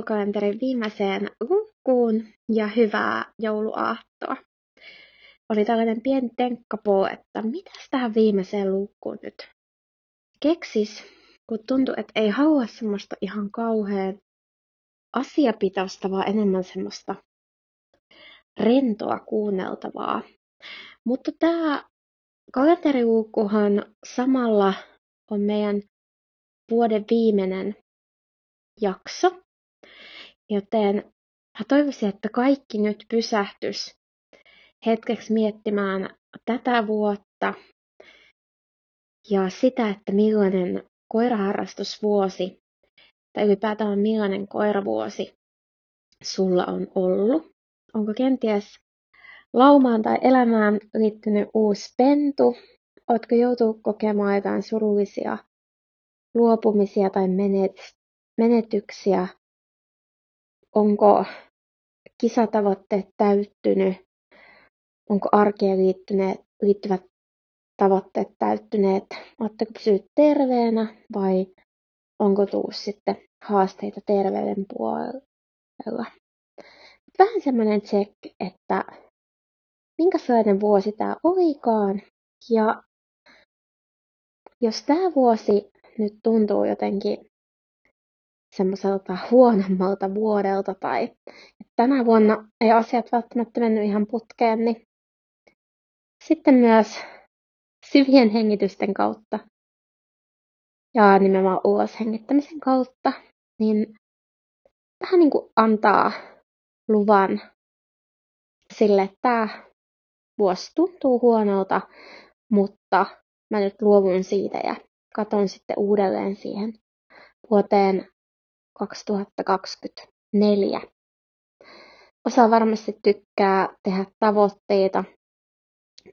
joulukalenterin viimeiseen lukuun ja hyvää jouluaattoa. Oli tällainen pieni tenkkapoo, että mitäs tähän viimeiseen lukuun nyt keksis, kun tuntui, että ei halua semmoista ihan kauhean asiapitoista, vaan enemmän semmoista rentoa kuunneltavaa. Mutta tämä kalenteriluukkuhan samalla on meidän vuoden viimeinen jakso. Joten mä toivoisin, että kaikki nyt pysähtys hetkeksi miettimään tätä vuotta ja sitä, että millainen koiraharrastusvuosi tai ylipäätään millainen koiravuosi sulla on ollut. Onko kenties laumaan tai elämään liittynyt uusi pentu? Oletko joutunut kokemaan jotain surullisia luopumisia tai menetyksiä? Onko kisatavoitteet täyttynyt? Onko arkeen liittyneet, liittyvät tavoitteet täyttyneet? Oletteko pysynyt terveenä vai onko tullut sitten haasteita terveyden puolella? Vähän semmoinen check, että minkälainen vuosi tämä olikaan. Ja jos tämä vuosi nyt tuntuu jotenkin semmoiselta huonommalta vuodelta tai tänä vuonna ei asiat välttämättä mennyt ihan putkeen, niin sitten myös syvien hengitysten kautta ja nimenomaan ulos hengittämisen kautta, niin vähän niin kuin antaa luvan sille, että tämä vuosi tuntuu huonolta, mutta mä nyt luovun siitä ja katon sitten uudelleen siihen vuoteen 2024. Osa varmasti tykkää tehdä tavoitteita,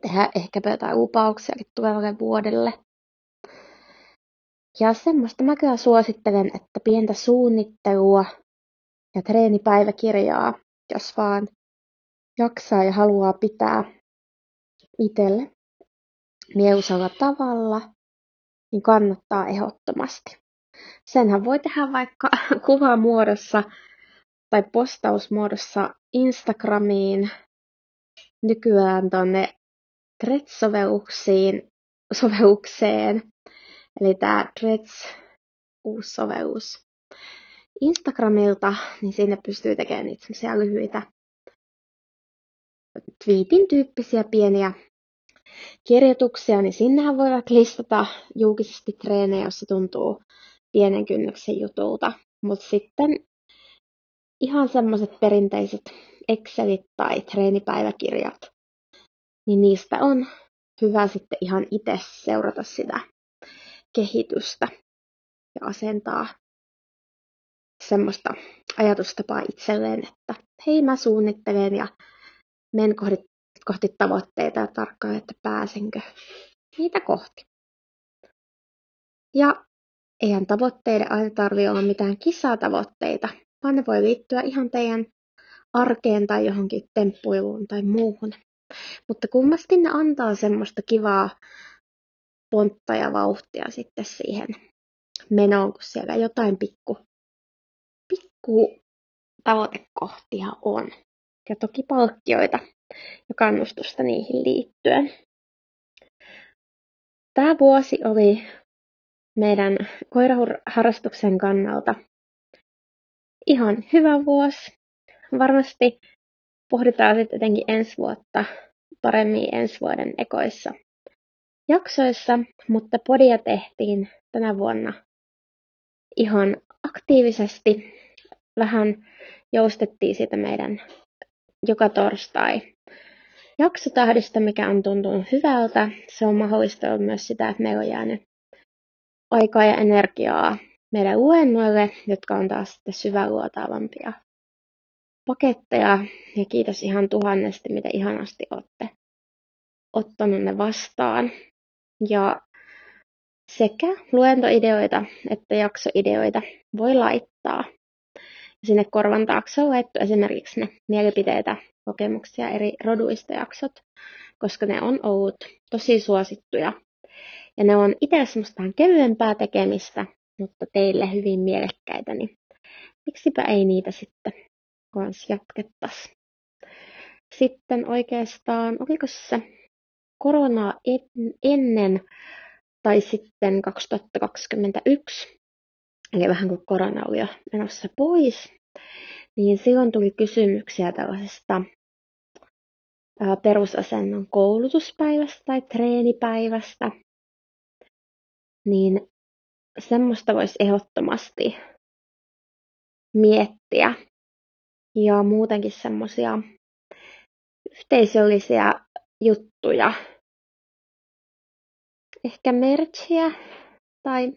tehdä ehkäpä jotain lupauksia tulevalle vuodelle. Ja semmoista mä kyllä suosittelen, että pientä suunnittelua ja treenipäiväkirjaa, jos vaan jaksaa ja haluaa pitää itselle mieluisalla tavalla, niin kannattaa ehdottomasti. Senhän voi tehdä vaikka kuvamuodossa tai postausmuodossa Instagramiin, nykyään tonne Threads-sovelluksiin, sovellukseen, eli tämä Threads uusi sovellus Instagramilta, niin sinne pystyy tekemään niitä lyhyitä twiitin tyyppisiä pieniä kirjoituksia, niin sinnehän voi listata julkisesti treenejä, jos se tuntuu pienen kynnyksen jutulta. Mutta sitten ihan semmoiset perinteiset Excelit tai treenipäiväkirjat, niin niistä on hyvä sitten ihan itse seurata sitä kehitystä ja asentaa semmoista ajatustapaa itselleen, että hei mä suunnittelen ja menen kohti, kohti tavoitteita ja tarkkaan, että pääsenkö niitä kohti. Ja eihän tavoitteiden aina tarvitse olla mitään kisatavoitteita, vaan ne voi liittyä ihan teidän arkeen tai johonkin temppuiluun tai muuhun. Mutta kummasti ne antaa semmoista kivaa pontta ja vauhtia sitten siihen menoon, kun siellä jotain pikku, pikku tavoitekohtia on ja toki palkkioita ja kannustusta niihin liittyen. Tämä vuosi oli meidän koiraharrastuksen kannalta ihan hyvä vuosi. Varmasti pohditaan sitten jotenkin ensi vuotta paremmin ensi vuoden ekoissa jaksoissa, mutta podia tehtiin tänä vuonna ihan aktiivisesti. Vähän joustettiin siitä meidän joka torstai jaksotahdista, mikä on tuntunut hyvältä. Se on mahdollista myös sitä, että meillä on jäänyt aikaa ja energiaa meidän luennoille, jotka on taas sitten syväluotaavampia paketteja. Ja kiitos ihan tuhannesti, miten ihanasti olette ottanut ne vastaan. Ja sekä luentoideoita että jaksoideoita voi laittaa sinne korvan taakse on laittu esimerkiksi ne mielipiteitä, kokemuksia eri roduista jaksot, koska ne on ollut tosi suosittuja. Ja ne on itse semmoista kevyempää tekemistä, mutta teille hyvin mielekkäitä, niin miksipä ei niitä sitten kans jatkettaisi. Sitten oikeastaan, oliko se koronaa ennen tai sitten 2021, eli vähän kuin korona oli jo menossa pois, niin silloin tuli kysymyksiä tällaisesta perusasennon koulutuspäivästä tai treenipäivästä, niin semmoista voisi ehdottomasti miettiä. Ja muutenkin semmoisia yhteisöllisiä juttuja. Ehkä merchia tai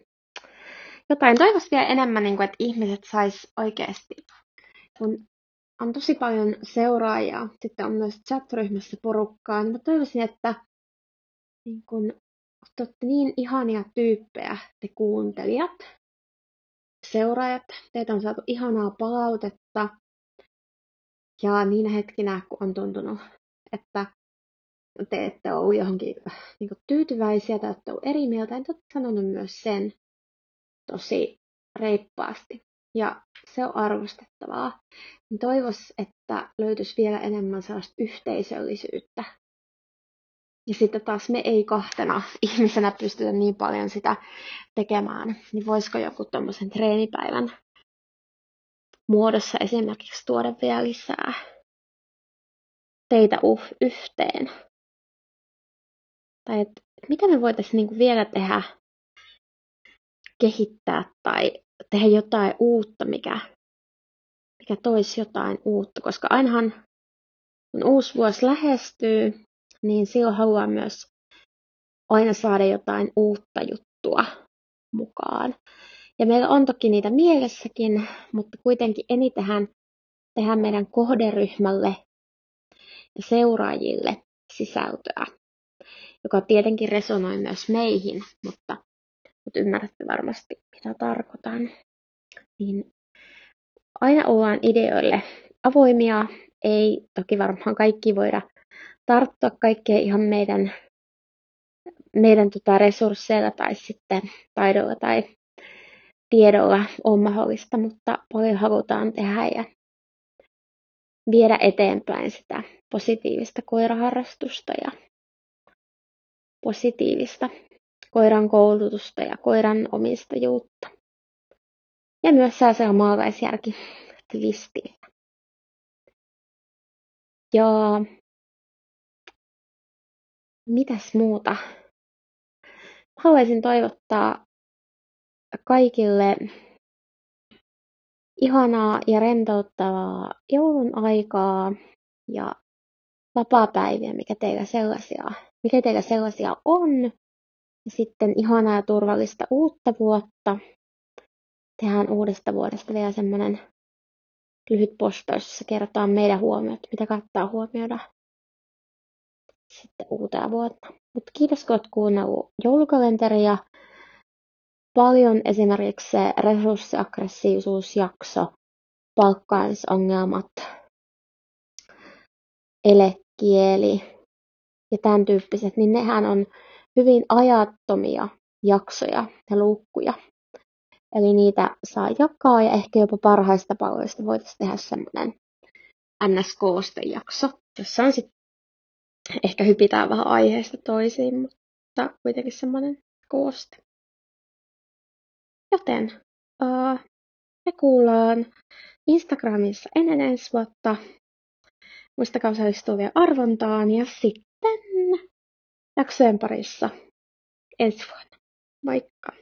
jotain. Toivoisi vielä enemmän, niin kuin, että ihmiset sais oikeasti, kun on tosi paljon seuraajia, sitten on myös chat-ryhmässä porukkaa, niin mä toivoisin, että niin kun, te olette niin ihania tyyppejä, te kuuntelijat, seuraajat, teitä on saatu ihanaa palautetta, ja niinä hetkinä, kun on tuntunut, että te ette ole johonkin niin kuin, tyytyväisiä tai ette ole eri mieltä, niin olette sanonut myös sen tosi reippaasti. Ja se on arvostettavaa. Toivos, että löytyisi vielä enemmän sellaista yhteisöllisyyttä. Ja sitten taas me ei kahtena ihmisenä pystytä niin paljon sitä tekemään. Niin voisiko joku tuommoisen treenipäivän muodossa esimerkiksi tuoda vielä lisää teitä uh, yhteen. Tai että mitä me voitaisiin niinku vielä tehdä, kehittää tai tehdä jotain uutta, mikä, mikä toisi jotain uutta, koska ainahan kun uusi vuosi lähestyy, niin silloin haluaa myös aina saada jotain uutta juttua mukaan. Ja meillä on toki niitä mielessäkin, mutta kuitenkin enitenhän tehdään meidän kohderyhmälle ja seuraajille sisältöä, joka tietenkin resonoi myös meihin, mutta, mutta ymmärrätte varmasti, mitä tarkoitan. Niin aina ollaan ideoille avoimia, ei toki varmaan kaikki voida tarttua kaikkeen ihan meidän, meidän tota resursseilla tai sitten taidolla tai tiedolla on mahdollista, mutta paljon halutaan tehdä ja viedä eteenpäin sitä positiivista koiraharrastusta ja positiivista koiran koulutusta ja koiran omistajuutta. Ja myös saa maalaisjärki twistillä. Ja mitäs muuta? Haluaisin toivottaa kaikille ihanaa ja rentouttavaa joulun aikaa ja vapaapäiviä, mikä teillä sellaisia, mikä teillä sellaisia on. Ja sitten ihanaa ja turvallista uutta vuotta. Tehdään uudesta vuodesta vielä semmoinen lyhyt postaus, jossa kerrotaan meidän huomiot, mitä kannattaa huomioida sitten uuteen vuotta. Mutta kiitos, kun olet kuunnellut joulukalenteria paljon esimerkiksi se resurssiaggressiivisuusjakso, palkkaamisongelmat, elekieli ja tämän tyyppiset, niin nehän on hyvin ajattomia jaksoja ja luukkuja. Eli niitä saa jakaa ja ehkä jopa parhaista paloista voitaisiin tehdä semmoinen NS-koostejakso, jossa on sitten ehkä hypitään vähän aiheesta toisiin, mutta kuitenkin semmoinen kooste. Joten uh, me kuullaan Instagramissa ennen ensi vuotta. Muistakaa osallistua vielä arvontaan ja sitten jaksojen parissa ensi vuonna. Moikka!